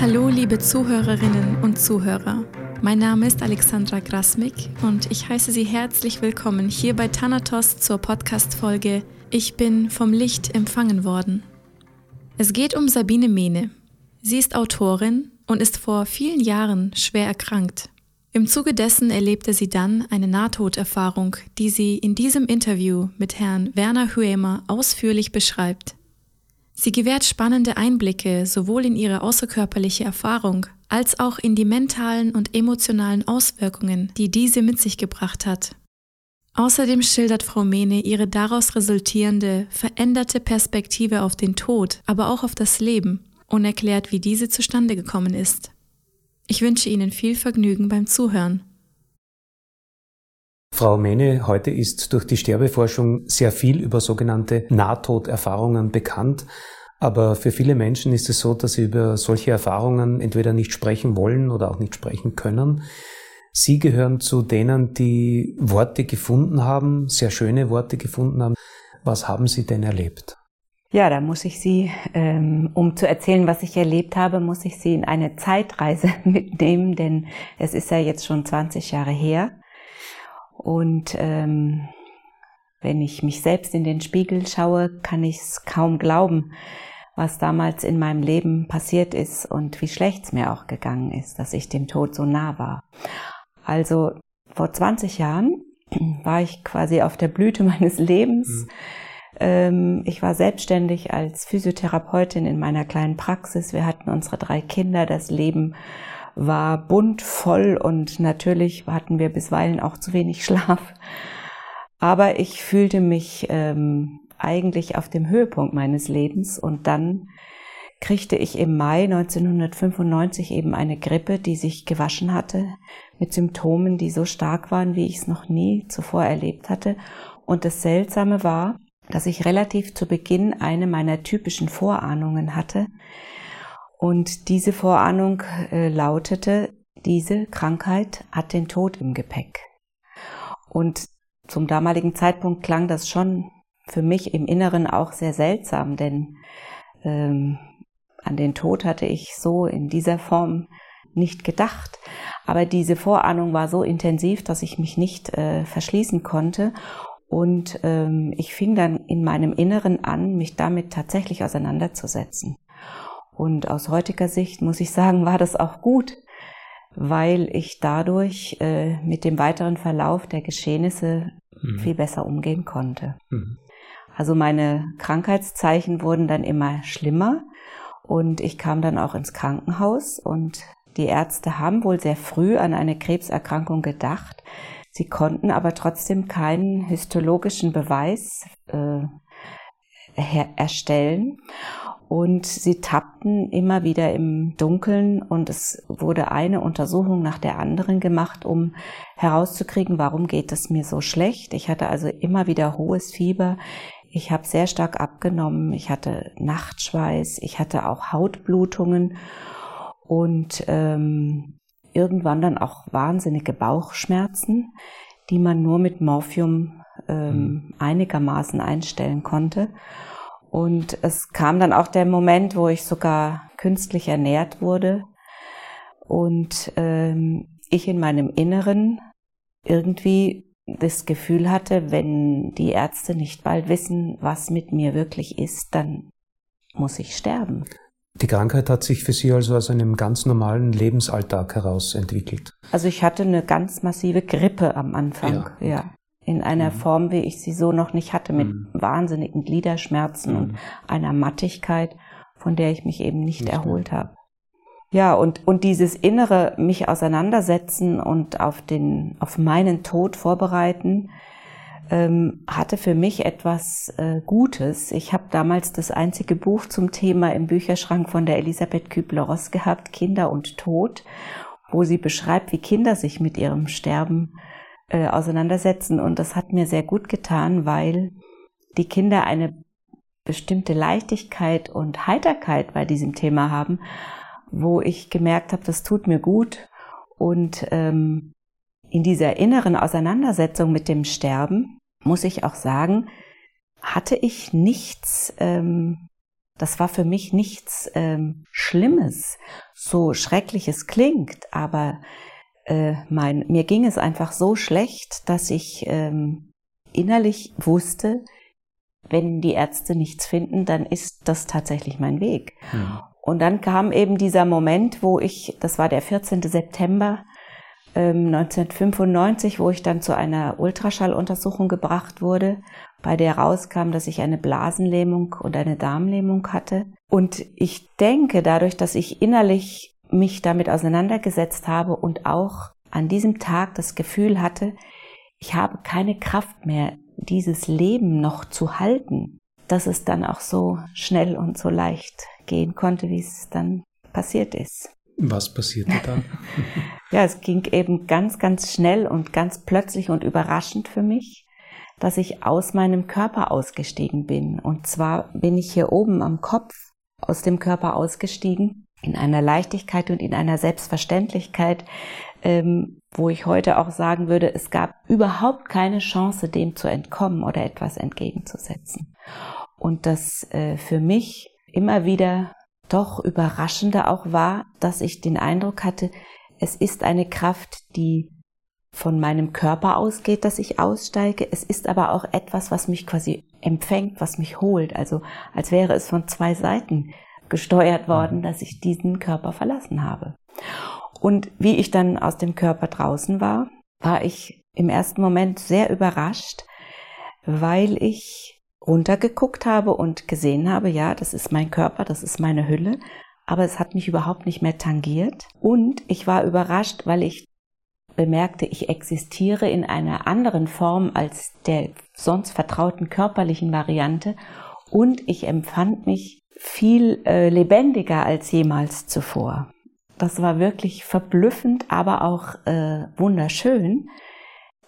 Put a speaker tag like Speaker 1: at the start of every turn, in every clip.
Speaker 1: Hallo, liebe Zuhörerinnen und Zuhörer. Mein Name ist Alexandra Grasmik und ich heiße Sie herzlich willkommen hier bei Thanatos zur Podcast-Folge Ich bin vom Licht empfangen worden. Es geht um Sabine Mehne. Sie ist Autorin und ist vor vielen Jahren schwer erkrankt. Im Zuge dessen erlebte sie dann eine Nahtoderfahrung, die sie in diesem Interview mit Herrn Werner Huemer ausführlich beschreibt. Sie gewährt spannende Einblicke sowohl in ihre außerkörperliche Erfahrung als auch in die mentalen und emotionalen Auswirkungen, die diese mit sich gebracht hat. Außerdem schildert Frau Mene ihre daraus resultierende, veränderte Perspektive auf den Tod, aber auch auf das Leben und erklärt, wie diese zustande gekommen ist. Ich wünsche Ihnen viel Vergnügen beim Zuhören.
Speaker 2: Frau Mene, heute ist durch die Sterbeforschung sehr viel über sogenannte Nahtoderfahrungen bekannt. Aber für viele Menschen ist es so, dass sie über solche Erfahrungen entweder nicht sprechen wollen oder auch nicht sprechen können. Sie gehören zu denen, die Worte gefunden haben, sehr schöne Worte gefunden haben. Was haben Sie denn erlebt?
Speaker 3: Ja, da muss ich Sie, ähm, um zu erzählen, was ich erlebt habe, muss ich Sie in eine Zeitreise mitnehmen, denn es ist ja jetzt schon 20 Jahre her. Und ähm, wenn ich mich selbst in den Spiegel schaue, kann ich es kaum glauben, was damals in meinem Leben passiert ist und wie schlecht es mir auch gegangen ist, dass ich dem Tod so nah war. Also vor 20 Jahren war ich quasi auf der Blüte meines Lebens. Mhm. Ich war selbstständig als Physiotherapeutin in meiner kleinen Praxis. Wir hatten unsere drei Kinder. Das Leben war bunt, voll und natürlich hatten wir bisweilen auch zu wenig Schlaf. Aber ich fühlte mich ähm, eigentlich auf dem Höhepunkt meines Lebens und dann kriegte ich im Mai 1995 eben eine Grippe, die sich gewaschen hatte, mit Symptomen, die so stark waren, wie ich es noch nie zuvor erlebt hatte. Und das Seltsame war, dass ich relativ zu Beginn eine meiner typischen Vorahnungen hatte, und diese Vorahnung äh, lautete, diese Krankheit hat den Tod im Gepäck. Und zum damaligen Zeitpunkt klang das schon für mich im Inneren auch sehr seltsam, denn ähm, an den Tod hatte ich so in dieser Form nicht gedacht. Aber diese Vorahnung war so intensiv, dass ich mich nicht äh, verschließen konnte. Und ähm, ich fing dann in meinem Inneren an, mich damit tatsächlich auseinanderzusetzen. Und aus heutiger Sicht muss ich sagen, war das auch gut, weil ich dadurch äh, mit dem weiteren Verlauf der Geschehnisse mhm. viel besser umgehen konnte. Mhm. Also meine Krankheitszeichen wurden dann immer schlimmer und ich kam dann auch ins Krankenhaus und die Ärzte haben wohl sehr früh an eine Krebserkrankung gedacht. Sie konnten aber trotzdem keinen histologischen Beweis äh, erstellen und sie tappten immer wieder im Dunkeln und es wurde eine Untersuchung nach der anderen gemacht, um herauszukriegen, warum geht es mir so schlecht. Ich hatte also immer wieder hohes Fieber. Ich habe sehr stark abgenommen. Ich hatte Nachtschweiß. Ich hatte auch Hautblutungen und ähm, irgendwann dann auch wahnsinnige Bauchschmerzen, die man nur mit Morphium ähm, mhm. einigermaßen einstellen konnte. Und es kam dann auch der Moment, wo ich sogar künstlich ernährt wurde und ähm, ich in meinem Inneren irgendwie das Gefühl hatte, wenn die Ärzte nicht bald wissen, was mit mir wirklich ist, dann muss ich sterben.
Speaker 2: Die Krankheit hat sich für Sie also aus einem ganz normalen Lebensalltag heraus entwickelt.
Speaker 3: Also ich hatte eine ganz massive Grippe am Anfang, ja. ja in einer mhm. Form, wie ich sie so noch nicht hatte, mit mhm. wahnsinnigen Gliederschmerzen mhm. und einer Mattigkeit, von der ich mich eben nicht, nicht erholt habe. Ja, und, und dieses innere mich auseinandersetzen und auf den, auf meinen Tod vorbereiten, ähm, hatte für mich etwas äh, Gutes. Ich habe damals das einzige Buch zum Thema im Bücherschrank von der Elisabeth Kübler-Ross gehabt, Kinder und Tod, wo sie beschreibt, wie Kinder sich mit ihrem Sterben äh, auseinandersetzen. Und das hat mir sehr gut getan, weil die Kinder eine bestimmte Leichtigkeit und Heiterkeit bei diesem Thema haben, wo ich gemerkt habe, das tut mir gut. Und ähm, in dieser inneren Auseinandersetzung mit dem Sterben, muss ich auch sagen, hatte ich nichts, ähm, das war für mich nichts ähm, Schlimmes, so schrecklich es klingt, aber äh, mein, mir ging es einfach so schlecht, dass ich ähm, innerlich wusste, wenn die Ärzte nichts finden, dann ist das tatsächlich mein Weg. Ja. Und dann kam eben dieser Moment, wo ich, das war der 14. September ähm, 1995, wo ich dann zu einer Ultraschalluntersuchung gebracht wurde, bei der rauskam, dass ich eine Blasenlähmung und eine Darmlähmung hatte. Und ich denke, dadurch, dass ich innerlich mich damit auseinandergesetzt habe und auch an diesem Tag das Gefühl hatte, ich habe keine Kraft mehr, dieses Leben noch zu halten, dass es dann auch so schnell und so leicht gehen konnte, wie es dann passiert ist.
Speaker 2: Was passierte dann?
Speaker 3: ja, es ging eben ganz, ganz schnell und ganz plötzlich und überraschend für mich, dass ich aus meinem Körper ausgestiegen bin. Und zwar bin ich hier oben am Kopf aus dem Körper ausgestiegen, in einer Leichtigkeit und in einer Selbstverständlichkeit, ähm, wo ich heute auch sagen würde, es gab überhaupt keine Chance, dem zu entkommen oder etwas entgegenzusetzen. Und das äh, für mich immer wieder doch überraschende auch war, dass ich den Eindruck hatte, es ist eine Kraft, die von meinem Körper ausgeht, dass ich aussteige. Es ist aber auch etwas, was mich quasi empfängt, was mich holt. Also als wäre es von zwei Seiten gesteuert worden, dass ich diesen Körper verlassen habe. Und wie ich dann aus dem Körper draußen war, war ich im ersten Moment sehr überrascht, weil ich runtergeguckt habe und gesehen habe, ja, das ist mein Körper, das ist meine Hülle, aber es hat mich überhaupt nicht mehr tangiert. Und ich war überrascht, weil ich bemerkte, ich existiere in einer anderen Form als der sonst vertrauten körperlichen Variante und ich empfand mich viel äh, lebendiger als jemals zuvor. Das war wirklich verblüffend, aber auch äh, wunderschön,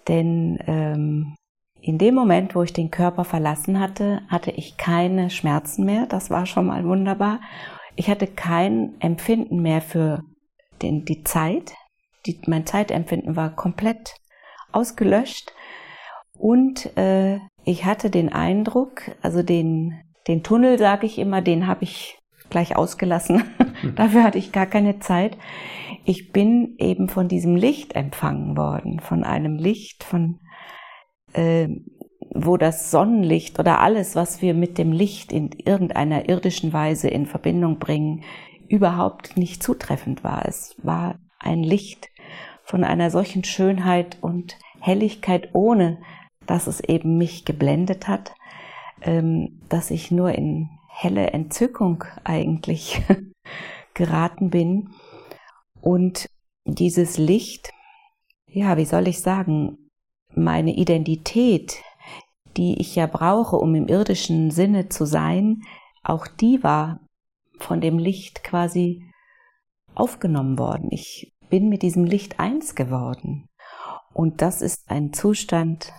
Speaker 3: denn ähm, in dem Moment, wo ich den Körper verlassen hatte, hatte ich keine Schmerzen mehr. Das war schon mal wunderbar. Ich hatte kein Empfinden mehr für den, die Zeit. Die, mein Zeitempfinden war komplett ausgelöscht. Und äh, ich hatte den Eindruck, also den, den Tunnel, sage ich immer, den habe ich gleich ausgelassen. Dafür hatte ich gar keine Zeit. Ich bin eben von diesem Licht empfangen worden, von einem Licht, von äh, wo das Sonnenlicht oder alles, was wir mit dem Licht in irgendeiner irdischen Weise in Verbindung bringen, überhaupt nicht zutreffend war. Es war ein Licht von einer solchen Schönheit und Helligkeit, ohne dass es eben mich geblendet hat, dass ich nur in helle Entzückung eigentlich geraten bin. Und dieses Licht, ja, wie soll ich sagen, meine Identität, die ich ja brauche, um im irdischen Sinne zu sein, auch die war von dem Licht quasi aufgenommen worden. Ich bin mit diesem Licht eins geworden. Und das ist ein Zustand,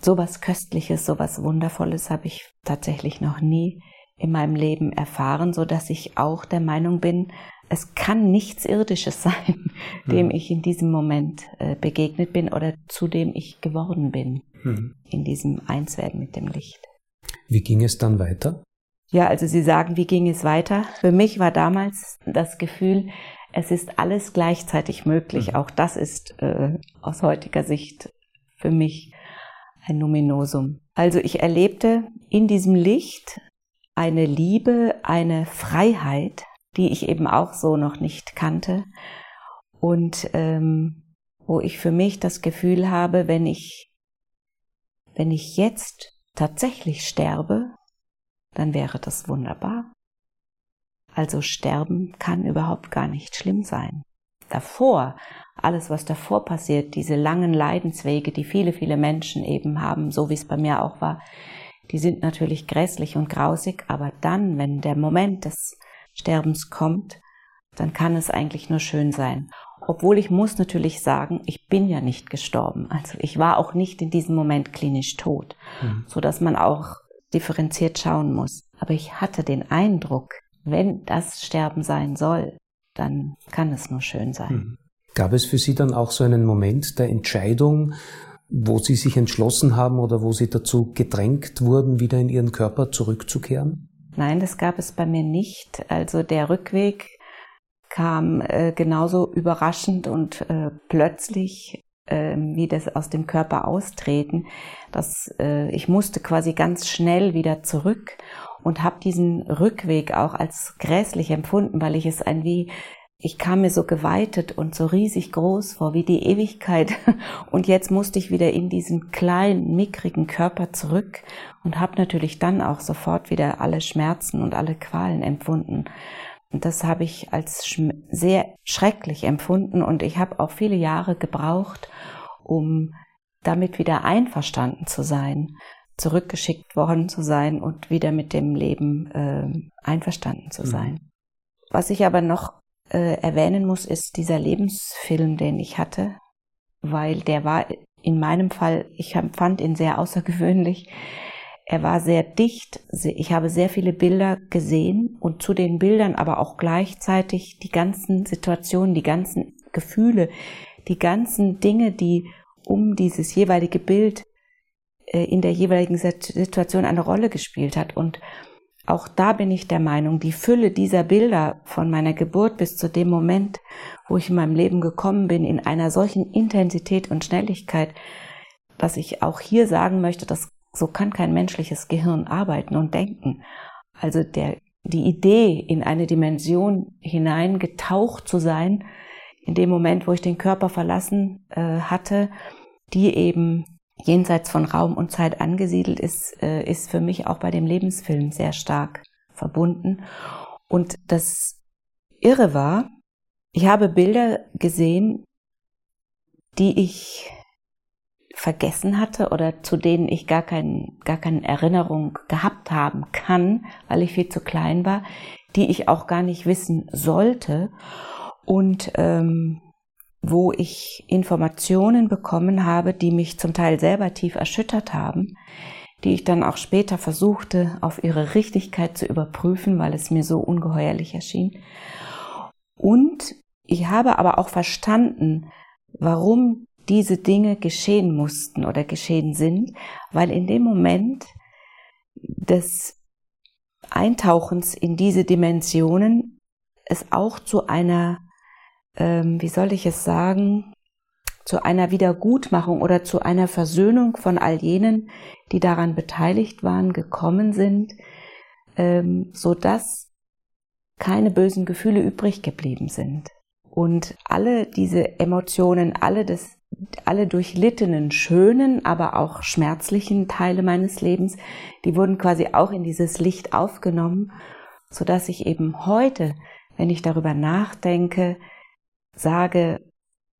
Speaker 3: sowas Köstliches, sowas Wundervolles habe ich tatsächlich noch nie in meinem Leben erfahren, so dass ich auch der Meinung bin, es kann nichts Irdisches sein, dem mhm. ich in diesem Moment äh, begegnet bin oder zu dem ich geworden bin, mhm. in diesem Einswerden mit dem Licht.
Speaker 2: Wie ging es dann weiter?
Speaker 3: Ja, also Sie sagen, wie ging es weiter? Für mich war damals das Gefühl, es ist alles gleichzeitig möglich. Mhm. Auch das ist äh, aus heutiger Sicht für mich ein Numinosum. Also ich erlebte in diesem Licht eine Liebe, eine Freiheit, die ich eben auch so noch nicht kannte und ähm, wo ich für mich das Gefühl habe, wenn ich wenn ich jetzt tatsächlich sterbe, dann wäre das wunderbar. Also sterben kann überhaupt gar nicht schlimm sein. Davor, alles was davor passiert, diese langen Leidenswege, die viele, viele Menschen eben haben, so wie es bei mir auch war, die sind natürlich grässlich und grausig, aber dann, wenn der Moment des Sterbens kommt, dann kann es eigentlich nur schön sein. Obwohl ich muss natürlich sagen, ich bin ja nicht gestorben. Also ich war auch nicht in diesem Moment klinisch tot, mhm. so dass man auch differenziert schauen muss. Aber ich hatte den Eindruck, wenn das Sterben sein soll, dann kann es nur schön sein. Mhm.
Speaker 2: Gab es für Sie dann auch so einen Moment der Entscheidung, wo Sie sich entschlossen haben oder wo Sie dazu gedrängt wurden, wieder in Ihren Körper zurückzukehren?
Speaker 3: Nein, das gab es bei mir nicht. Also der Rückweg kam äh, genauso überraschend und äh, plötzlich äh, wie das aus dem Körper austreten, dass äh, ich musste quasi ganz schnell wieder zurück und habe diesen Rückweg auch als grässlich empfunden, weil ich es ein wie ich kam mir so geweitet und so riesig groß vor wie die Ewigkeit und jetzt musste ich wieder in diesen kleinen mickrigen Körper zurück und habe natürlich dann auch sofort wieder alle Schmerzen und alle Qualen empfunden. Und das habe ich als sehr schrecklich empfunden und ich habe auch viele Jahre gebraucht, um damit wieder einverstanden zu sein, zurückgeschickt worden zu sein und wieder mit dem Leben äh, einverstanden zu mhm. sein. Mhm. Was ich aber noch äh, erwähnen muss, ist dieser Lebensfilm, den ich hatte, weil der war in meinem Fall, ich fand ihn sehr außergewöhnlich. Er war sehr dicht. Ich habe sehr viele Bilder gesehen und zu den Bildern aber auch gleichzeitig die ganzen Situationen, die ganzen Gefühle, die ganzen Dinge, die um dieses jeweilige Bild in der jeweiligen Situation eine Rolle gespielt hat. Und auch da bin ich der Meinung, die Fülle dieser Bilder von meiner Geburt bis zu dem Moment, wo ich in meinem Leben gekommen bin, in einer solchen Intensität und Schnelligkeit, dass ich auch hier sagen möchte, dass so kann kein menschliches Gehirn arbeiten und denken. Also der, die Idee, in eine Dimension hineingetaucht zu sein, in dem Moment, wo ich den Körper verlassen äh, hatte, die eben jenseits von Raum und Zeit angesiedelt ist, äh, ist für mich auch bei dem Lebensfilm sehr stark verbunden. Und das Irre war, ich habe Bilder gesehen, die ich vergessen hatte oder zu denen ich gar, kein, gar keine Erinnerung gehabt haben kann, weil ich viel zu klein war, die ich auch gar nicht wissen sollte und ähm, wo ich Informationen bekommen habe, die mich zum Teil selber tief erschüttert haben, die ich dann auch später versuchte auf ihre Richtigkeit zu überprüfen, weil es mir so ungeheuerlich erschien. Und ich habe aber auch verstanden, warum diese Dinge geschehen mussten oder geschehen sind, weil in dem Moment des Eintauchens in diese Dimensionen es auch zu einer, ähm, wie soll ich es sagen, zu einer Wiedergutmachung oder zu einer Versöhnung von all jenen, die daran beteiligt waren, gekommen sind, ähm, so dass keine bösen Gefühle übrig geblieben sind. Und alle diese Emotionen, alle das alle durchlittenen schönen, aber auch schmerzlichen Teile meines Lebens, die wurden quasi auch in dieses Licht aufgenommen, so dass ich eben heute, wenn ich darüber nachdenke, sage,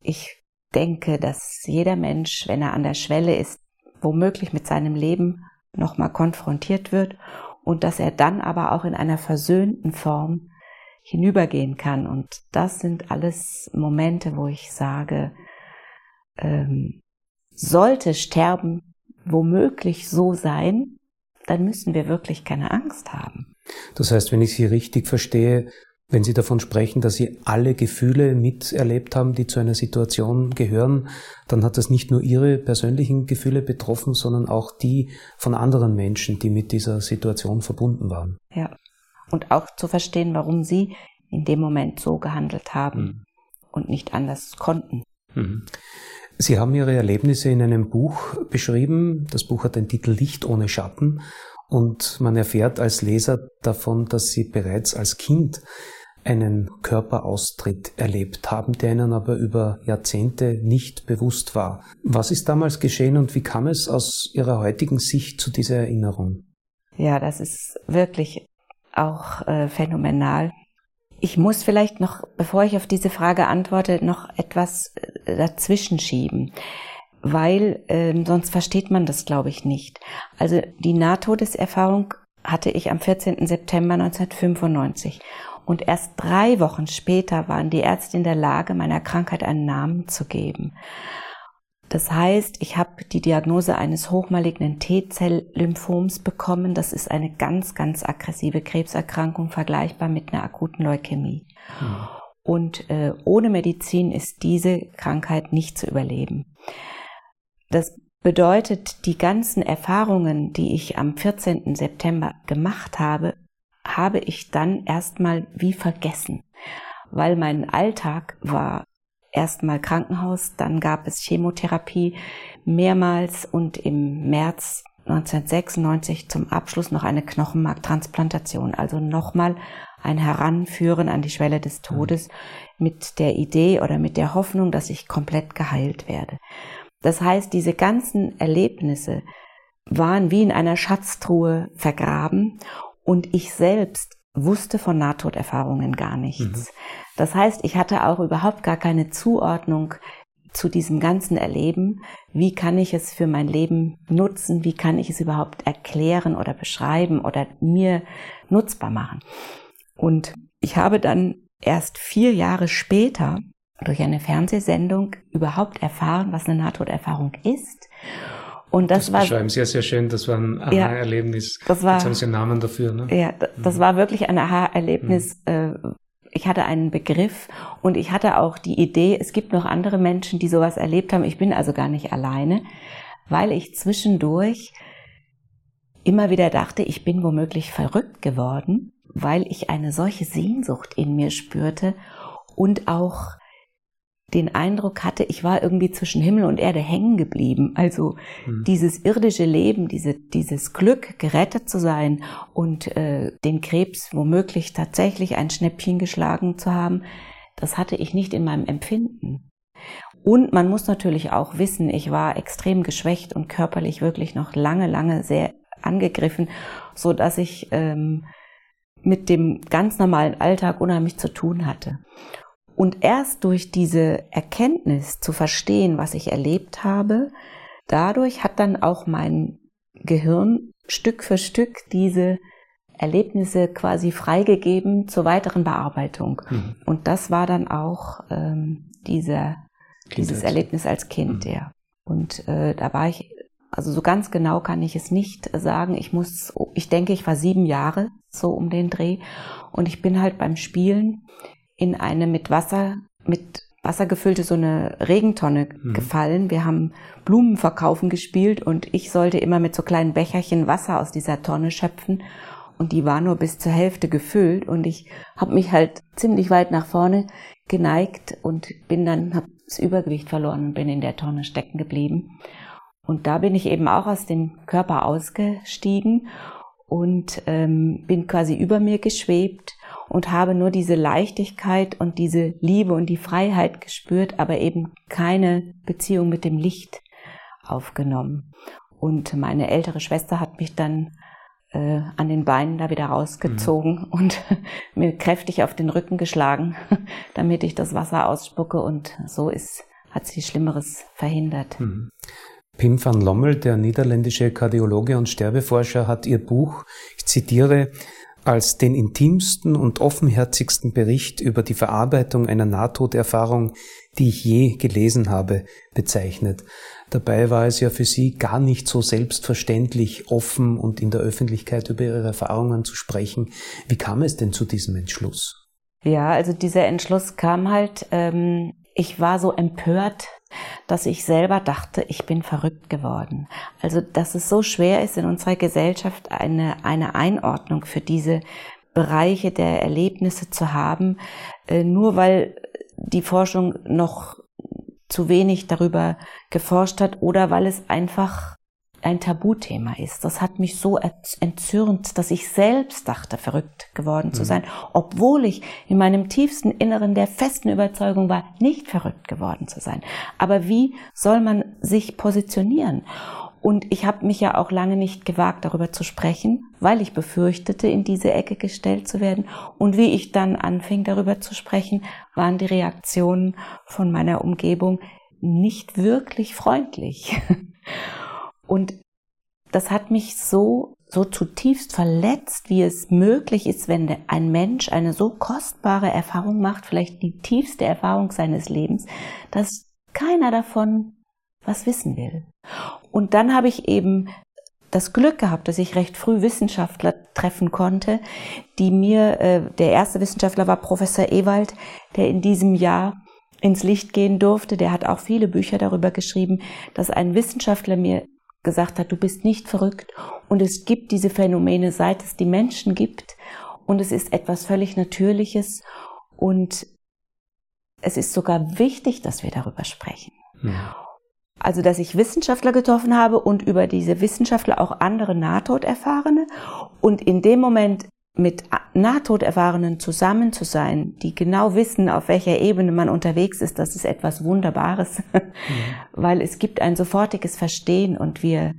Speaker 3: ich denke, dass jeder Mensch, wenn er an der Schwelle ist, womöglich mit seinem Leben nochmal konfrontiert wird und dass er dann aber auch in einer versöhnten Form hinübergehen kann. Und das sind alles Momente, wo ich sage, ähm, sollte Sterben womöglich so sein, dann müssen wir wirklich keine Angst haben.
Speaker 2: Das heißt, wenn ich Sie richtig verstehe, wenn Sie davon sprechen, dass Sie alle Gefühle miterlebt haben, die zu einer Situation gehören, dann hat das nicht nur Ihre persönlichen Gefühle betroffen, sondern auch die von anderen Menschen, die mit dieser Situation verbunden waren.
Speaker 3: Ja. Und auch zu verstehen, warum Sie in dem Moment so gehandelt haben mhm. und nicht anders konnten. Mhm.
Speaker 2: Sie haben Ihre Erlebnisse in einem Buch beschrieben. Das Buch hat den Titel Licht ohne Schatten und man erfährt als Leser davon, dass Sie bereits als Kind einen Körperaustritt erlebt haben, der Ihnen aber über Jahrzehnte nicht bewusst war. Was ist damals geschehen und wie kam es aus Ihrer heutigen Sicht zu dieser Erinnerung?
Speaker 3: Ja, das ist wirklich auch äh, phänomenal. Ich muss vielleicht noch, bevor ich auf diese Frage antworte, noch etwas äh, dazwischen schieben, weil ähm, sonst versteht man das, glaube ich, nicht. Also die Nahtodeserfahrung hatte ich am 14. September 1995 und erst drei Wochen später waren die Ärzte in der Lage, meiner Krankheit einen Namen zu geben. Das heißt, ich habe die Diagnose eines hochmalignen T-Zell-Lymphoms bekommen. Das ist eine ganz, ganz aggressive Krebserkrankung, vergleichbar mit einer akuten Leukämie. Mhm. Und äh, ohne Medizin ist diese Krankheit nicht zu überleben. Das bedeutet, die ganzen Erfahrungen, die ich am 14. September gemacht habe, habe ich dann erstmal wie vergessen. Weil mein Alltag war erstmal Krankenhaus, dann gab es Chemotherapie mehrmals und im März 1996 zum Abschluss noch eine Knochenmarktransplantation, also nochmal ein Heranführen an die Schwelle des Todes mit der Idee oder mit der Hoffnung, dass ich komplett geheilt werde. Das heißt, diese ganzen Erlebnisse waren wie in einer Schatztruhe vergraben und ich selbst wusste von Nahtoderfahrungen gar nichts. Mhm. Das heißt, ich hatte auch überhaupt gar keine Zuordnung zu diesem ganzen Erleben. Wie kann ich es für mein Leben nutzen? Wie kann ich es überhaupt erklären oder beschreiben oder mir nutzbar machen? Und ich habe dann erst vier Jahre später durch eine Fernsehsendung überhaupt erfahren, was eine Nahtoderfahrung ist.
Speaker 2: Und das, das war beschreiben sehr sehr schön. Das war ein Aha-Erlebnis.
Speaker 3: Ja, das war.
Speaker 2: Jetzt haben Sie einen Namen dafür. Ne?
Speaker 3: Ja, das mhm. war wirklich ein Aha-Erlebnis. Mhm. Ich hatte einen Begriff und ich hatte auch die Idee, es gibt noch andere Menschen, die sowas erlebt haben. Ich bin also gar nicht alleine, weil ich zwischendurch immer wieder dachte, ich bin womöglich verrückt geworden, weil ich eine solche Sehnsucht in mir spürte und auch den Eindruck hatte, ich war irgendwie zwischen Himmel und Erde hängen geblieben. Also mhm. dieses irdische Leben, diese, dieses Glück, gerettet zu sein und äh, den Krebs womöglich tatsächlich ein Schnäppchen geschlagen zu haben, das hatte ich nicht in meinem Empfinden. Und man muss natürlich auch wissen, ich war extrem geschwächt und körperlich wirklich noch lange, lange sehr angegriffen, so dass ich ähm, mit dem ganz normalen Alltag unheimlich zu tun hatte. Und erst durch diese Erkenntnis zu verstehen, was ich erlebt habe, dadurch hat dann auch mein Gehirn Stück für Stück diese Erlebnisse quasi freigegeben zur weiteren Bearbeitung. Mhm. Und das war dann auch ähm, dieser, dieses Erlebnis als Kind, mhm. ja. Und äh, da war ich, also so ganz genau kann ich es nicht sagen. Ich muss, ich denke, ich war sieben Jahre so um den Dreh. Und ich bin halt beim Spielen in eine mit Wasser, mit Wasser gefüllte so eine Regentonne mhm. gefallen. Wir haben Blumen verkaufen gespielt und ich sollte immer mit so kleinen Becherchen Wasser aus dieser Tonne schöpfen und die war nur bis zur Hälfte gefüllt und ich habe mich halt ziemlich weit nach vorne geneigt und bin dann habe das Übergewicht verloren und bin in der Tonne stecken geblieben. Und da bin ich eben auch aus dem Körper ausgestiegen und ähm, bin quasi über mir geschwebt und habe nur diese Leichtigkeit und diese Liebe und die Freiheit gespürt, aber eben keine Beziehung mit dem Licht aufgenommen. Und meine ältere Schwester hat mich dann äh, an den Beinen da wieder rausgezogen mhm. und mir kräftig auf den Rücken geschlagen, damit ich das Wasser ausspucke und so ist, hat sie Schlimmeres verhindert. Mhm.
Speaker 2: Pim van Lommel, der niederländische Kardiologe und Sterbeforscher, hat ihr Buch, ich zitiere, als den intimsten und offenherzigsten Bericht über die Verarbeitung einer Nahtoderfahrung, die ich je gelesen habe, bezeichnet. Dabei war es ja für sie gar nicht so selbstverständlich, offen und in der Öffentlichkeit über ihre Erfahrungen zu sprechen. Wie kam es denn zu diesem Entschluss?
Speaker 3: Ja, also dieser Entschluss kam halt, ähm, ich war so empört dass ich selber dachte, ich bin verrückt geworden. Also, dass es so schwer ist in unserer Gesellschaft eine, eine Einordnung für diese Bereiche der Erlebnisse zu haben, äh, nur weil die Forschung noch zu wenig darüber geforscht hat oder weil es einfach ein Tabuthema ist. Das hat mich so entzürnt, dass ich selbst dachte, verrückt geworden zu mhm. sein, obwohl ich in meinem tiefsten Inneren der festen Überzeugung war, nicht verrückt geworden zu sein. Aber wie soll man sich positionieren? Und ich habe mich ja auch lange nicht gewagt, darüber zu sprechen, weil ich befürchtete, in diese Ecke gestellt zu werden. Und wie ich dann anfing, darüber zu sprechen, waren die Reaktionen von meiner Umgebung nicht wirklich freundlich. Und das hat mich so, so zutiefst verletzt, wie es möglich ist, wenn ein Mensch eine so kostbare Erfahrung macht, vielleicht die tiefste Erfahrung seines Lebens, dass keiner davon was wissen will. Und dann habe ich eben das Glück gehabt, dass ich recht früh Wissenschaftler treffen konnte, die mir, äh, der erste Wissenschaftler war Professor Ewald, der in diesem Jahr ins Licht gehen durfte. Der hat auch viele Bücher darüber geschrieben, dass ein Wissenschaftler mir gesagt hat, du bist nicht verrückt und es gibt diese Phänomene, seit es die Menschen gibt und es ist etwas völlig Natürliches und es ist sogar wichtig, dass wir darüber sprechen. Ja. Also, dass ich Wissenschaftler getroffen habe und über diese Wissenschaftler auch andere Nahtoderfahrene und in dem Moment mit Nahtoderfahrenen zusammen zu sein, die genau wissen, auf welcher Ebene man unterwegs ist, das ist etwas Wunderbares, weil es gibt ein sofortiges Verstehen und wir,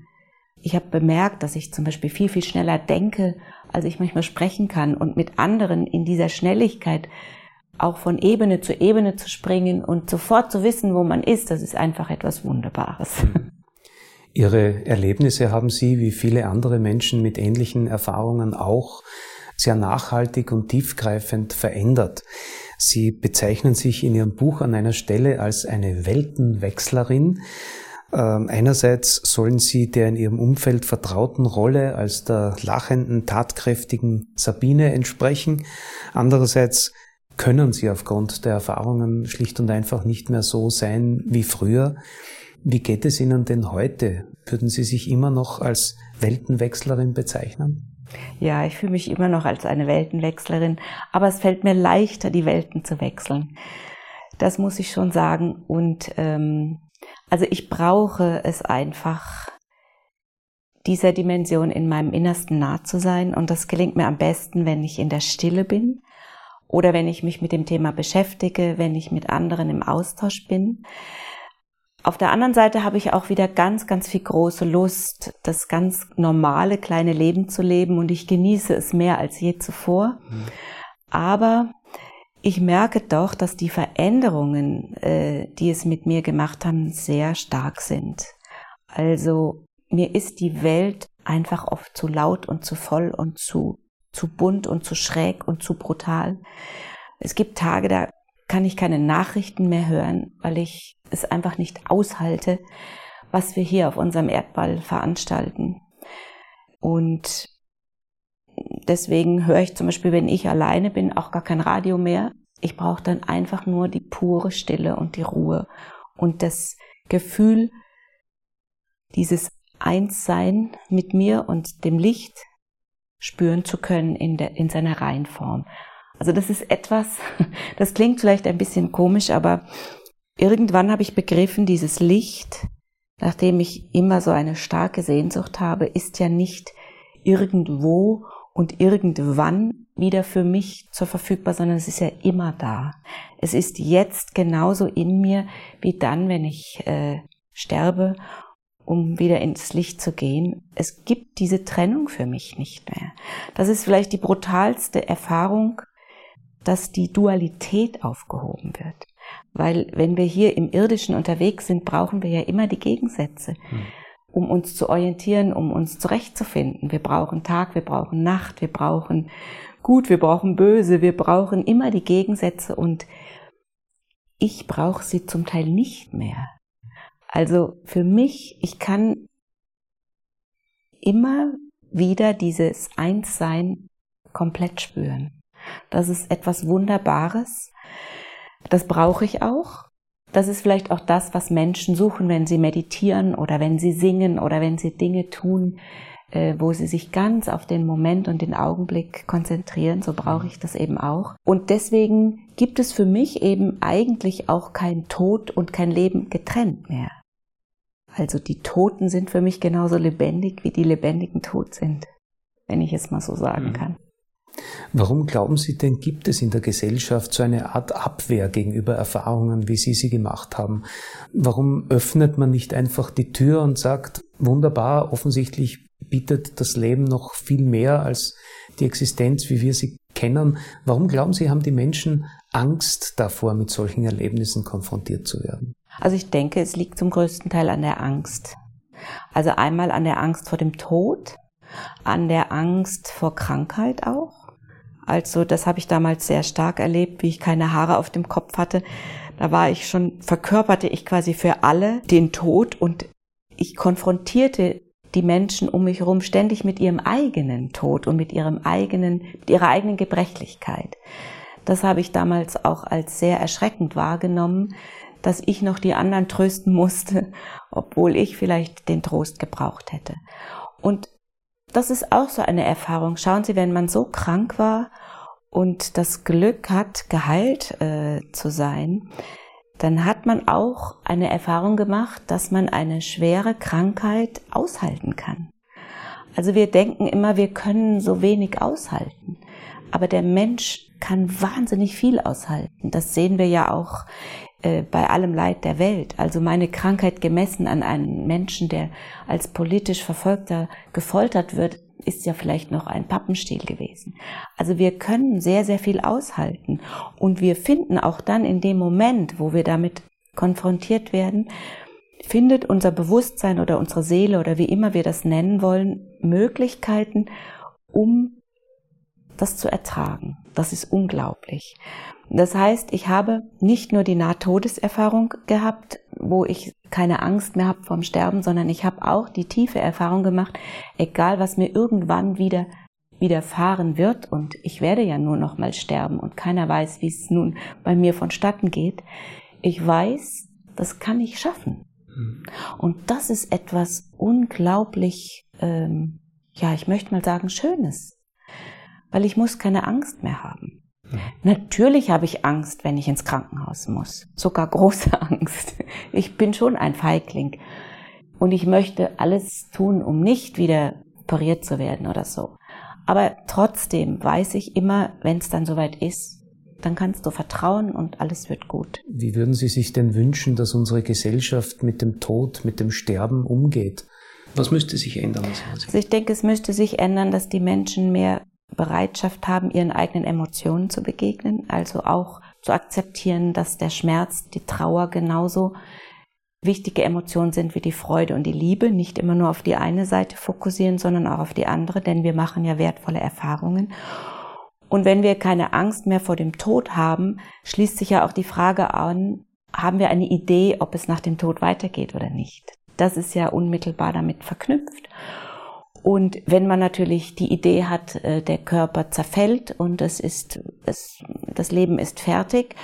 Speaker 3: ich habe bemerkt, dass ich zum Beispiel viel, viel schneller denke, als ich manchmal sprechen kann und mit anderen in dieser Schnelligkeit auch von Ebene zu Ebene zu springen und sofort zu wissen, wo man ist, das ist einfach etwas Wunderbares. Mhm.
Speaker 2: Ihre Erlebnisse haben Sie, wie viele andere Menschen mit ähnlichen Erfahrungen auch, sehr nachhaltig und tiefgreifend verändert. Sie bezeichnen sich in Ihrem Buch an einer Stelle als eine Weltenwechslerin. Ähm, einerseits sollen Sie der in Ihrem Umfeld vertrauten Rolle als der lachenden, tatkräftigen Sabine entsprechen. Andererseits können Sie aufgrund der Erfahrungen schlicht und einfach nicht mehr so sein wie früher. Wie geht es Ihnen denn heute? Würden Sie sich immer noch als Weltenwechslerin bezeichnen?
Speaker 3: Ja, ich fühle mich immer noch als eine Weltenwechslerin, aber es fällt mir leichter, die Welten zu wechseln. Das muss ich schon sagen. Und ähm, also ich brauche es einfach, dieser Dimension in meinem Innersten nah zu sein. Und das gelingt mir am besten, wenn ich in der Stille bin oder wenn ich mich mit dem Thema beschäftige, wenn ich mit anderen im Austausch bin. Auf der anderen Seite habe ich auch wieder ganz, ganz viel große Lust, das ganz normale kleine Leben zu leben und ich genieße es mehr als je zuvor. Mhm. Aber ich merke doch, dass die Veränderungen, äh, die es mit mir gemacht haben, sehr stark sind. Also mir ist die Welt einfach oft zu laut und zu voll und zu, zu bunt und zu schräg und zu brutal. Es gibt Tage, da kann ich keine Nachrichten mehr hören, weil ich es einfach nicht aushalte, was wir hier auf unserem Erdball veranstalten. Und deswegen höre ich zum Beispiel, wenn ich alleine bin, auch gar kein Radio mehr. Ich brauche dann einfach nur die pure Stille und die Ruhe und das Gefühl, dieses Einssein mit mir und dem Licht spüren zu können in, der, in seiner Reihenform. Also das ist etwas, das klingt vielleicht ein bisschen komisch, aber irgendwann habe ich begriffen, dieses Licht, nachdem ich immer so eine starke Sehnsucht habe, ist ja nicht irgendwo und irgendwann wieder für mich zur verfügbar, sondern es ist ja immer da. Es ist jetzt genauso in mir wie dann, wenn ich äh, sterbe, um wieder ins Licht zu gehen. Es gibt diese Trennung für mich nicht mehr. Das ist vielleicht die brutalste Erfahrung, dass die Dualität aufgehoben wird. Weil wenn wir hier im irdischen unterwegs sind, brauchen wir ja immer die Gegensätze, hm. um uns zu orientieren, um uns zurechtzufinden. Wir brauchen Tag, wir brauchen Nacht, wir brauchen gut, wir brauchen böse, wir brauchen immer die Gegensätze und ich brauche sie zum Teil nicht mehr. Also für mich, ich kann immer wieder dieses Einssein komplett spüren. Das ist etwas Wunderbares. Das brauche ich auch. Das ist vielleicht auch das, was Menschen suchen, wenn sie meditieren oder wenn sie singen oder wenn sie Dinge tun, äh, wo sie sich ganz auf den Moment und den Augenblick konzentrieren. So brauche ich das eben auch. Und deswegen gibt es für mich eben eigentlich auch kein Tod und kein Leben getrennt mehr. Also die Toten sind für mich genauso lebendig, wie die Lebendigen tot sind, wenn ich es mal so sagen mhm. kann.
Speaker 2: Warum glauben Sie denn, gibt es in der Gesellschaft so eine Art Abwehr gegenüber Erfahrungen, wie Sie sie gemacht haben? Warum öffnet man nicht einfach die Tür und sagt, wunderbar, offensichtlich bietet das Leben noch viel mehr als die Existenz, wie wir sie kennen. Warum glauben Sie, haben die Menschen Angst davor, mit solchen Erlebnissen konfrontiert zu werden?
Speaker 3: Also ich denke, es liegt zum größten Teil an der Angst. Also einmal an der Angst vor dem Tod, an der Angst vor Krankheit auch also das habe ich damals sehr stark erlebt, wie ich keine Haare auf dem Kopf hatte. Da war ich schon, verkörperte ich quasi für alle den Tod und ich konfrontierte die Menschen um mich herum ständig mit ihrem eigenen Tod und mit ihrem eigenen, mit ihrer eigenen Gebrechlichkeit. Das habe ich damals auch als sehr erschreckend wahrgenommen, dass ich noch die anderen trösten musste, obwohl ich vielleicht den Trost gebraucht hätte. Und das ist auch so eine Erfahrung. Schauen Sie, wenn man so krank war und das Glück hat, geheilt äh, zu sein, dann hat man auch eine Erfahrung gemacht, dass man eine schwere Krankheit aushalten kann. Also wir denken immer, wir können so wenig aushalten. Aber der Mensch kann wahnsinnig viel aushalten. Das sehen wir ja auch äh, bei allem Leid der Welt. Also meine Krankheit gemessen an einen Menschen, der als politisch Verfolgter gefoltert wird, ist ja vielleicht noch ein Pappenstiel gewesen. Also wir können sehr, sehr viel aushalten. Und wir finden auch dann in dem Moment, wo wir damit konfrontiert werden, findet unser Bewusstsein oder unsere Seele oder wie immer wir das nennen wollen, Möglichkeiten, um das zu ertragen. Das ist unglaublich. Das heißt, ich habe nicht nur die Nahtodeserfahrung gehabt, wo ich keine Angst mehr habe vom Sterben, sondern ich habe auch die tiefe Erfahrung gemacht, egal was mir irgendwann wieder widerfahren wird und ich werde ja nur noch mal sterben und keiner weiß, wie es nun bei mir vonstatten geht. Ich weiß, das kann ich schaffen. Hm. Und das ist etwas unglaublich, ähm, ja, ich möchte mal sagen, Schönes, weil ich muss keine Angst mehr haben. Natürlich habe ich Angst, wenn ich ins Krankenhaus muss. Sogar große Angst. Ich bin schon ein Feigling. Und ich möchte alles tun, um nicht wieder operiert zu werden oder so. Aber trotzdem weiß ich immer, wenn es dann soweit ist, dann kannst du vertrauen und alles wird gut.
Speaker 2: Wie würden Sie sich denn wünschen, dass unsere Gesellschaft mit dem Tod, mit dem Sterben umgeht? Was müsste sich ändern?
Speaker 3: Also ich denke, es müsste sich ändern, dass die Menschen mehr Bereitschaft haben, ihren eigenen Emotionen zu begegnen, also auch zu akzeptieren, dass der Schmerz, die Trauer genauso wichtige Emotionen sind wie die Freude und die Liebe, nicht immer nur auf die eine Seite fokussieren, sondern auch auf die andere, denn wir machen ja wertvolle Erfahrungen. Und wenn wir keine Angst mehr vor dem Tod haben, schließt sich ja auch die Frage an, haben wir eine Idee, ob es nach dem Tod weitergeht oder nicht? Das ist ja unmittelbar damit verknüpft. Und wenn man natürlich die Idee hat, äh, der Körper zerfällt und es ist, es, das Leben ist fertig,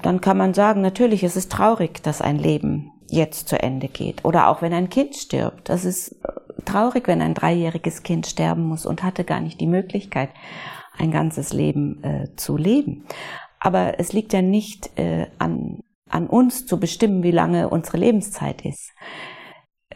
Speaker 3: dann kann man sagen, natürlich ist es traurig, dass ein Leben jetzt zu Ende geht. Oder auch wenn ein Kind stirbt. Das ist äh, traurig, wenn ein dreijähriges Kind sterben muss und hatte gar nicht die Möglichkeit, ein ganzes Leben äh, zu leben. Aber es liegt ja nicht äh, an, an uns zu bestimmen, wie lange unsere Lebenszeit ist.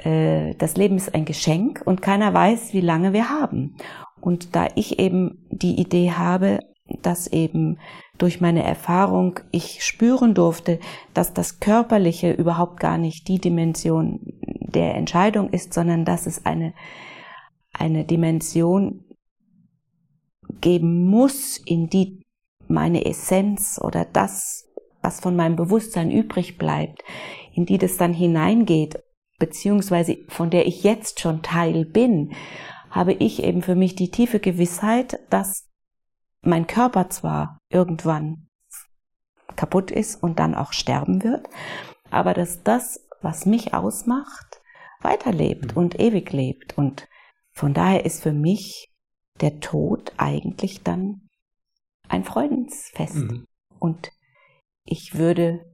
Speaker 3: Äh, das Leben ist ein Geschenk und keiner weiß, wie lange wir haben. Und da ich eben die Idee habe, dass eben durch meine Erfahrung ich spüren durfte, dass das Körperliche überhaupt gar nicht die Dimension der Entscheidung ist, sondern dass es eine, eine Dimension geben muss, in die meine Essenz oder das, was von meinem Bewusstsein übrig bleibt, in die das dann hineingeht beziehungsweise von der ich jetzt schon Teil bin, habe ich eben für mich die tiefe Gewissheit, dass mein Körper zwar irgendwann kaputt ist und dann auch sterben wird, aber dass das, was mich ausmacht, weiterlebt und ewig lebt. Und von daher ist für mich der Tod eigentlich dann ein Freudensfest. Mhm. Und ich würde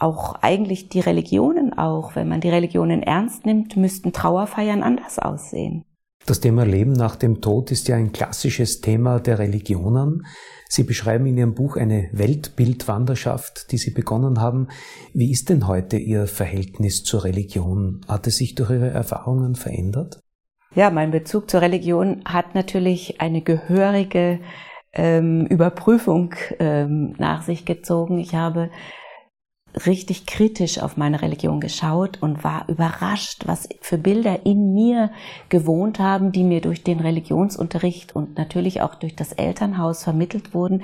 Speaker 3: auch eigentlich die Religionen auch, wenn man die Religionen ernst nimmt, müssten Trauerfeiern anders aussehen.
Speaker 2: Das Thema Leben nach dem Tod ist ja ein klassisches Thema der Religionen. Sie beschreiben in Ihrem Buch eine Weltbildwanderschaft, die Sie begonnen haben. Wie ist denn heute Ihr Verhältnis zur Religion? Hat es sich durch Ihre Erfahrungen verändert?
Speaker 3: Ja, mein Bezug zur Religion hat natürlich eine gehörige ähm, Überprüfung ähm, nach sich gezogen. Ich habe richtig kritisch auf meine Religion geschaut und war überrascht, was für Bilder in mir gewohnt haben, die mir durch den Religionsunterricht und natürlich auch durch das Elternhaus vermittelt wurden,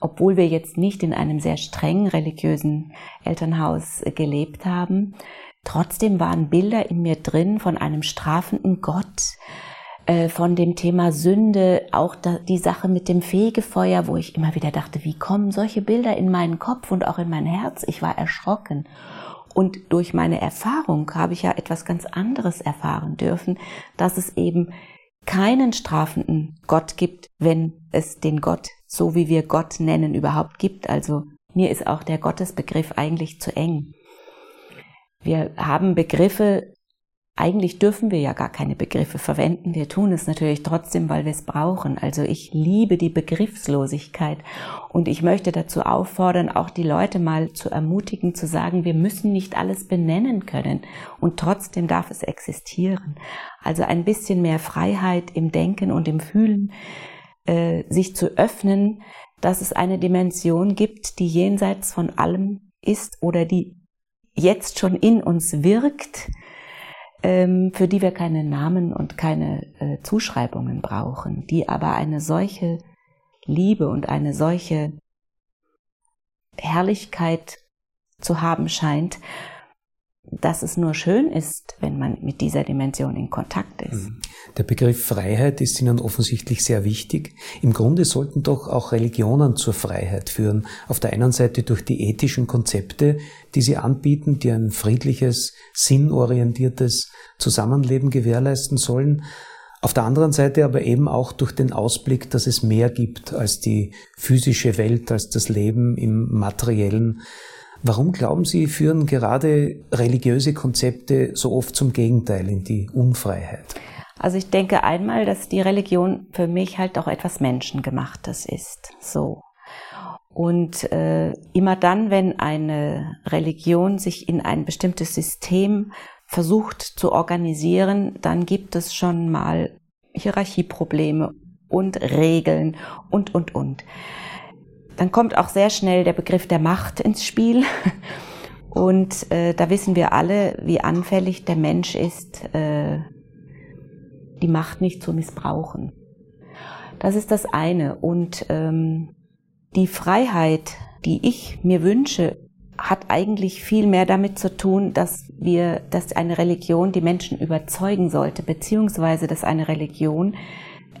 Speaker 3: obwohl wir jetzt nicht in einem sehr streng religiösen Elternhaus gelebt haben. Trotzdem waren Bilder in mir drin von einem strafenden Gott, äh, von dem Thema Sünde, auch die Sache mit dem Fegefeuer, wo ich immer wieder dachte, wie kommen solche Bilder in meinen Kopf und auch in mein Herz? Ich war erschrocken. Und durch meine Erfahrung habe ich ja etwas ganz anderes erfahren dürfen, dass es eben keinen strafenden Gott gibt, wenn es den Gott, so wie wir Gott nennen, überhaupt gibt. Also mir ist auch der Gottesbegriff eigentlich zu eng. Wir haben Begriffe, eigentlich dürfen wir ja gar keine Begriffe verwenden. Wir tun es natürlich trotzdem, weil wir es brauchen. Also ich liebe die Begriffslosigkeit und ich möchte dazu auffordern, auch die Leute mal zu ermutigen, zu sagen, wir müssen nicht alles benennen können und trotzdem darf es existieren. Also ein bisschen mehr Freiheit im Denken und im Fühlen, äh, sich zu öffnen, dass es eine Dimension gibt, die jenseits von allem ist oder die jetzt schon in uns wirkt, für die wir keine Namen und keine äh, Zuschreibungen brauchen, die aber eine solche Liebe und eine solche Herrlichkeit zu haben scheint, dass es nur schön ist, wenn man mit dieser Dimension in Kontakt ist. Mhm.
Speaker 2: Der Begriff Freiheit ist Ihnen offensichtlich sehr wichtig. Im Grunde sollten doch auch Religionen zur Freiheit führen. Auf der einen Seite durch die ethischen Konzepte, die sie anbieten, die ein friedliches, sinnorientiertes Zusammenleben gewährleisten sollen. Auf der anderen Seite aber eben auch durch den Ausblick, dass es mehr gibt als die physische Welt, als das Leben im materiellen. Warum glauben Sie, führen gerade religiöse Konzepte so oft zum Gegenteil in die Unfreiheit?
Speaker 3: Also ich denke einmal, dass die Religion für mich halt auch etwas Menschengemachtes ist. So. Und äh, immer dann, wenn eine Religion sich in ein bestimmtes System versucht zu organisieren, dann gibt es schon mal Hierarchieprobleme und Regeln und, und, und. Dann kommt auch sehr schnell der Begriff der Macht ins Spiel. Und äh, da wissen wir alle, wie anfällig der Mensch ist, äh, die Macht nicht zu missbrauchen. Das ist das eine. Und ähm, die Freiheit, die ich mir wünsche, hat eigentlich viel mehr damit zu tun, dass wir, dass eine Religion die Menschen überzeugen sollte, beziehungsweise dass eine Religion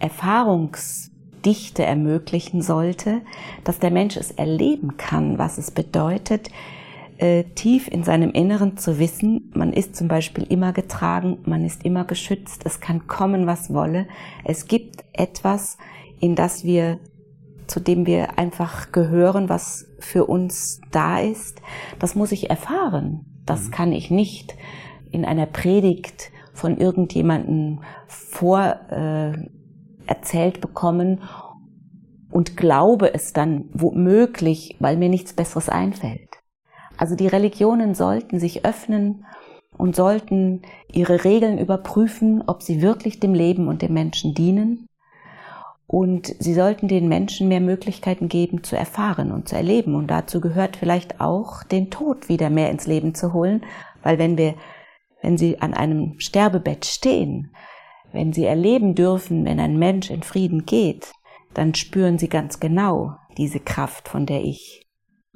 Speaker 3: Erfahrungs Dichte ermöglichen sollte, dass der Mensch es erleben kann, was es bedeutet, äh, tief in seinem Inneren zu wissen, man ist zum Beispiel immer getragen, man ist immer geschützt, es kann kommen, was wolle. Es gibt etwas, in das wir, zu dem wir einfach gehören, was für uns da ist. Das muss ich erfahren. Das mhm. kann ich nicht in einer Predigt von irgendjemandem vor äh, erzählt bekommen und glaube es dann womöglich, weil mir nichts Besseres einfällt. Also die Religionen sollten sich öffnen und sollten ihre Regeln überprüfen, ob sie wirklich dem Leben und dem Menschen dienen. Und sie sollten den Menschen mehr Möglichkeiten geben zu erfahren und zu erleben. Und dazu gehört vielleicht auch den Tod wieder mehr ins Leben zu holen, weil wenn wir, wenn sie an einem Sterbebett stehen, wenn sie erleben dürfen, wenn ein Mensch in Frieden geht, dann spüren sie ganz genau diese Kraft, von der ich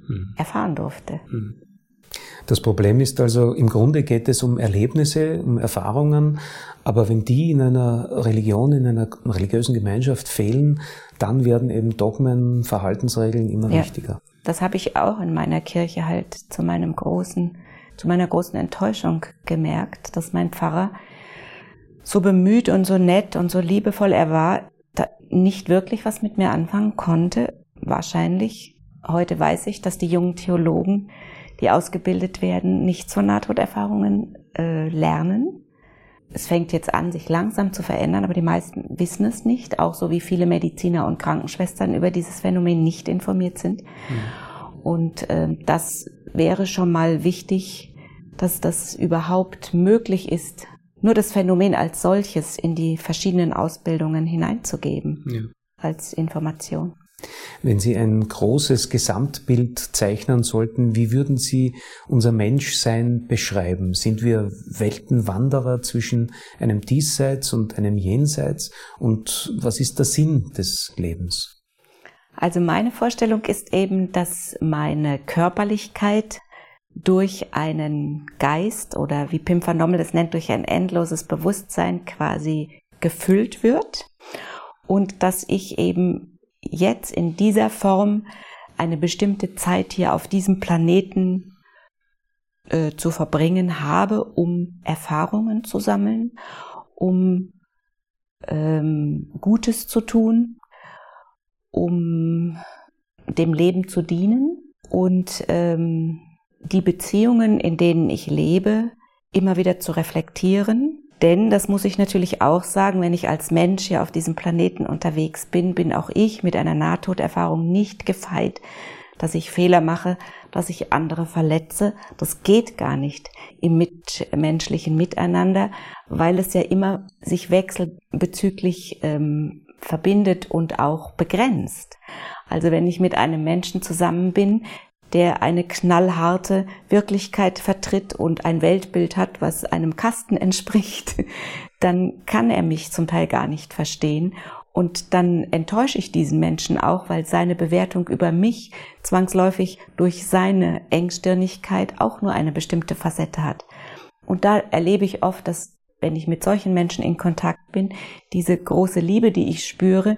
Speaker 3: hm. erfahren durfte. Hm.
Speaker 2: Das Problem ist also, im Grunde geht es um Erlebnisse, um Erfahrungen, aber wenn die in einer Religion, in einer religiösen Gemeinschaft fehlen, dann werden eben Dogmen, Verhaltensregeln immer ja, wichtiger.
Speaker 3: Das habe ich auch in meiner Kirche halt zu meinem großen, zu meiner großen Enttäuschung gemerkt, dass mein Pfarrer so bemüht und so nett und so liebevoll er war, nicht wirklich was mit mir anfangen konnte. Wahrscheinlich. Heute weiß ich, dass die jungen Theologen, die ausgebildet werden, nicht so Nahtoderfahrungen äh, lernen. Es fängt jetzt an, sich langsam zu verändern, aber die meisten wissen es nicht, auch so wie viele Mediziner und Krankenschwestern über dieses Phänomen nicht informiert sind. Mhm. Und äh, das wäre schon mal wichtig, dass das überhaupt möglich ist, nur das Phänomen als solches in die verschiedenen Ausbildungen hineinzugeben, ja. als Information.
Speaker 2: Wenn Sie ein großes Gesamtbild zeichnen sollten, wie würden Sie unser Menschsein beschreiben? Sind wir Weltenwanderer zwischen einem Diesseits und einem Jenseits? Und was ist der Sinn des Lebens?
Speaker 3: Also meine Vorstellung ist eben, dass meine Körperlichkeit durch einen Geist oder wie Pim van Dommel es nennt, durch ein endloses Bewusstsein quasi gefüllt wird. Und dass ich eben jetzt in dieser Form eine bestimmte Zeit hier auf diesem Planeten äh, zu verbringen habe, um Erfahrungen zu sammeln, um ähm, Gutes zu tun, um dem Leben zu dienen. Und ähm, die Beziehungen, in denen ich lebe, immer wieder zu reflektieren. Denn, das muss ich natürlich auch sagen, wenn ich als Mensch hier auf diesem Planeten unterwegs bin, bin auch ich mit einer Nahtoderfahrung nicht gefeit, dass ich Fehler mache, dass ich andere verletze. Das geht gar nicht im mitmenschlichen Miteinander, weil es ja immer sich wechselbezüglich ähm, verbindet und auch begrenzt. Also wenn ich mit einem Menschen zusammen bin, der eine knallharte Wirklichkeit vertritt und ein Weltbild hat, was einem Kasten entspricht, dann kann er mich zum Teil gar nicht verstehen. Und dann enttäusche ich diesen Menschen auch, weil seine Bewertung über mich zwangsläufig durch seine Engstirnigkeit auch nur eine bestimmte Facette hat. Und da erlebe ich oft, dass wenn ich mit solchen Menschen in Kontakt bin, diese große Liebe, die ich spüre,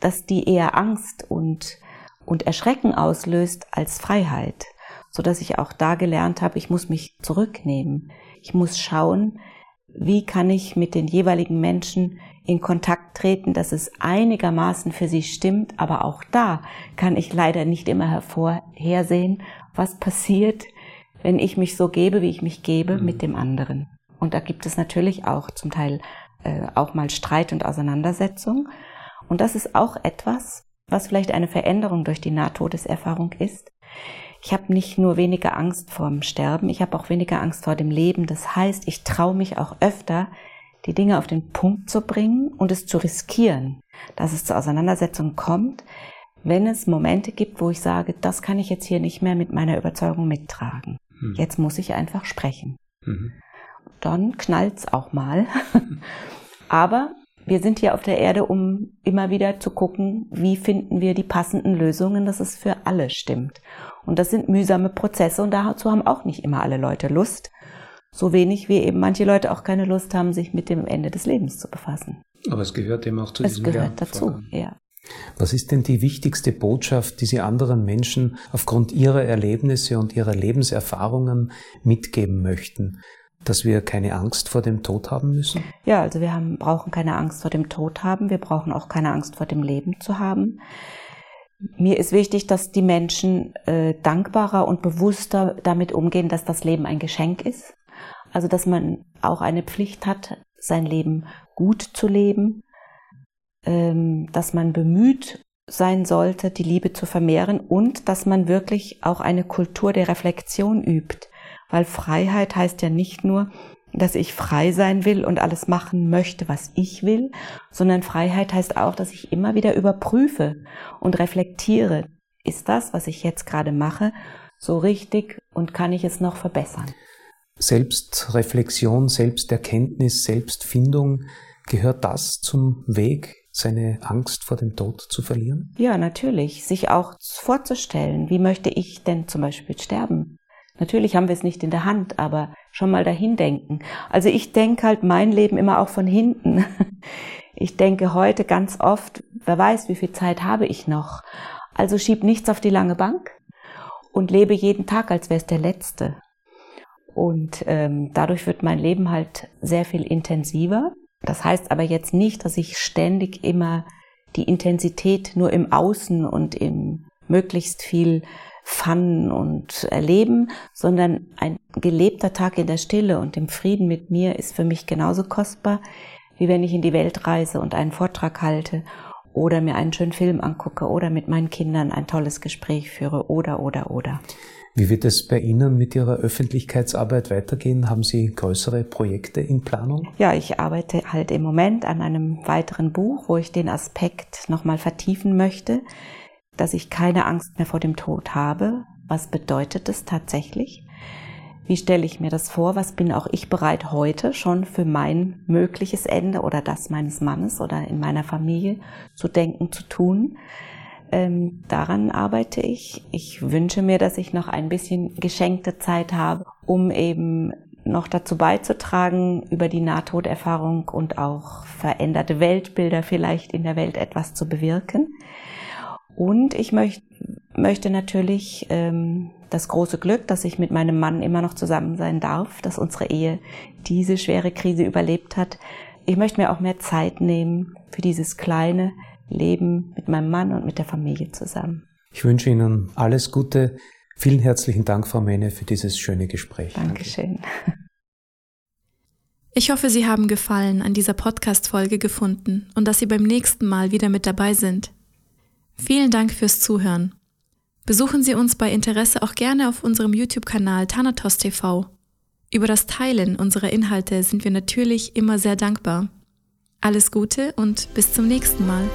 Speaker 3: dass die eher Angst und und Erschrecken auslöst als Freiheit, so dass ich auch da gelernt habe, ich muss mich zurücknehmen. Ich muss schauen, wie kann ich mit den jeweiligen Menschen in Kontakt treten, dass es einigermaßen für sie stimmt, aber auch da kann ich leider nicht immer hervorhersehen, was passiert, wenn ich mich so gebe, wie ich mich gebe, mit dem anderen. Und da gibt es natürlich auch zum Teil äh, auch mal Streit und Auseinandersetzung. Und das ist auch etwas, was vielleicht eine Veränderung durch die Nahtodeserfahrung ist. Ich habe nicht nur weniger Angst vorm Sterben, ich habe auch weniger Angst vor dem Leben. Das heißt, ich traue mich auch öfter, die Dinge auf den Punkt zu bringen und es zu riskieren, dass es zur Auseinandersetzung kommt, wenn es Momente gibt, wo ich sage, das kann ich jetzt hier nicht mehr mit meiner Überzeugung mittragen. Hm. Jetzt muss ich einfach sprechen. Mhm. Dann knallt's auch mal. Aber wir sind hier auf der Erde, um immer wieder zu gucken, wie finden wir die passenden Lösungen, dass es für alle stimmt. Und das sind mühsame Prozesse und dazu haben auch nicht immer alle Leute Lust. So wenig wie eben manche Leute auch keine Lust haben, sich mit dem Ende des Lebens zu befassen.
Speaker 2: Aber es gehört eben auch zu
Speaker 3: es diesem Es gehört dazu, Vorgang. ja.
Speaker 2: Was ist denn die wichtigste Botschaft, die Sie anderen Menschen aufgrund ihrer Erlebnisse und ihrer Lebenserfahrungen mitgeben möchten? Dass wir keine Angst vor dem Tod haben müssen?
Speaker 3: Ja, also wir haben, brauchen keine Angst vor dem Tod haben. Wir brauchen auch keine Angst vor dem Leben zu haben. Mir ist wichtig, dass die Menschen äh, dankbarer und bewusster damit umgehen, dass das Leben ein Geschenk ist. Also dass man auch eine Pflicht hat, sein Leben gut zu leben, ähm, dass man bemüht sein sollte, die Liebe zu vermehren und dass man wirklich auch eine Kultur der Reflexion übt weil Freiheit heißt ja nicht nur, dass ich frei sein will und alles machen möchte, was ich will, sondern Freiheit heißt auch, dass ich immer wieder überprüfe und reflektiere, ist das, was ich jetzt gerade mache, so richtig und kann ich es noch verbessern?
Speaker 2: Selbstreflexion, Selbsterkenntnis, Selbstfindung, gehört das zum Weg, seine Angst vor dem Tod zu verlieren?
Speaker 3: Ja, natürlich. Sich auch vorzustellen, wie möchte ich denn zum Beispiel sterben? Natürlich haben wir es nicht in der Hand, aber schon mal dahin denken. Also ich denke halt mein Leben immer auch von hinten. Ich denke heute ganz oft, wer weiß, wie viel Zeit habe ich noch. Also schieb nichts auf die lange Bank und lebe jeden Tag, als wäre es der letzte. Und ähm, dadurch wird mein Leben halt sehr viel intensiver. Das heißt aber jetzt nicht, dass ich ständig immer die Intensität nur im Außen und im möglichst viel Fun und Erleben, sondern ein gelebter Tag in der Stille und im Frieden mit mir ist für mich genauso kostbar, wie wenn ich in die Welt reise und einen Vortrag halte oder mir einen schönen Film angucke oder mit meinen Kindern ein tolles Gespräch führe oder oder oder.
Speaker 2: Wie wird es bei Ihnen mit Ihrer Öffentlichkeitsarbeit weitergehen? Haben Sie größere Projekte in Planung?
Speaker 3: Ja, ich arbeite halt im Moment an einem weiteren Buch, wo ich den Aspekt nochmal vertiefen möchte dass ich keine Angst mehr vor dem Tod habe. Was bedeutet es tatsächlich? Wie stelle ich mir das vor? Was bin auch ich bereit heute schon für mein mögliches Ende oder das meines Mannes oder in meiner Familie zu denken, zu tun? Ähm, daran arbeite ich. Ich wünsche mir, dass ich noch ein bisschen geschenkte Zeit habe, um eben noch dazu beizutragen, über die Nahtoderfahrung und auch veränderte Weltbilder vielleicht in der Welt etwas zu bewirken. Und ich möcht, möchte natürlich ähm, das große Glück, dass ich mit meinem Mann immer noch zusammen sein darf, dass unsere Ehe diese schwere Krise überlebt hat. Ich möchte mir auch mehr Zeit nehmen für dieses kleine Leben mit meinem Mann und mit der Familie zusammen.
Speaker 2: Ich wünsche Ihnen alles Gute. Vielen herzlichen Dank, Frau Mene, für dieses schöne Gespräch.
Speaker 3: Dankeschön. Danke.
Speaker 1: Ich hoffe, Sie haben Gefallen an dieser Podcast-Folge gefunden und dass Sie beim nächsten Mal wieder mit dabei sind. Vielen Dank fürs Zuhören. Besuchen Sie uns bei Interesse auch gerne auf unserem YouTube-Kanal Thanatos TV. Über das Teilen unserer Inhalte sind wir natürlich immer sehr dankbar. Alles Gute und bis zum nächsten Mal.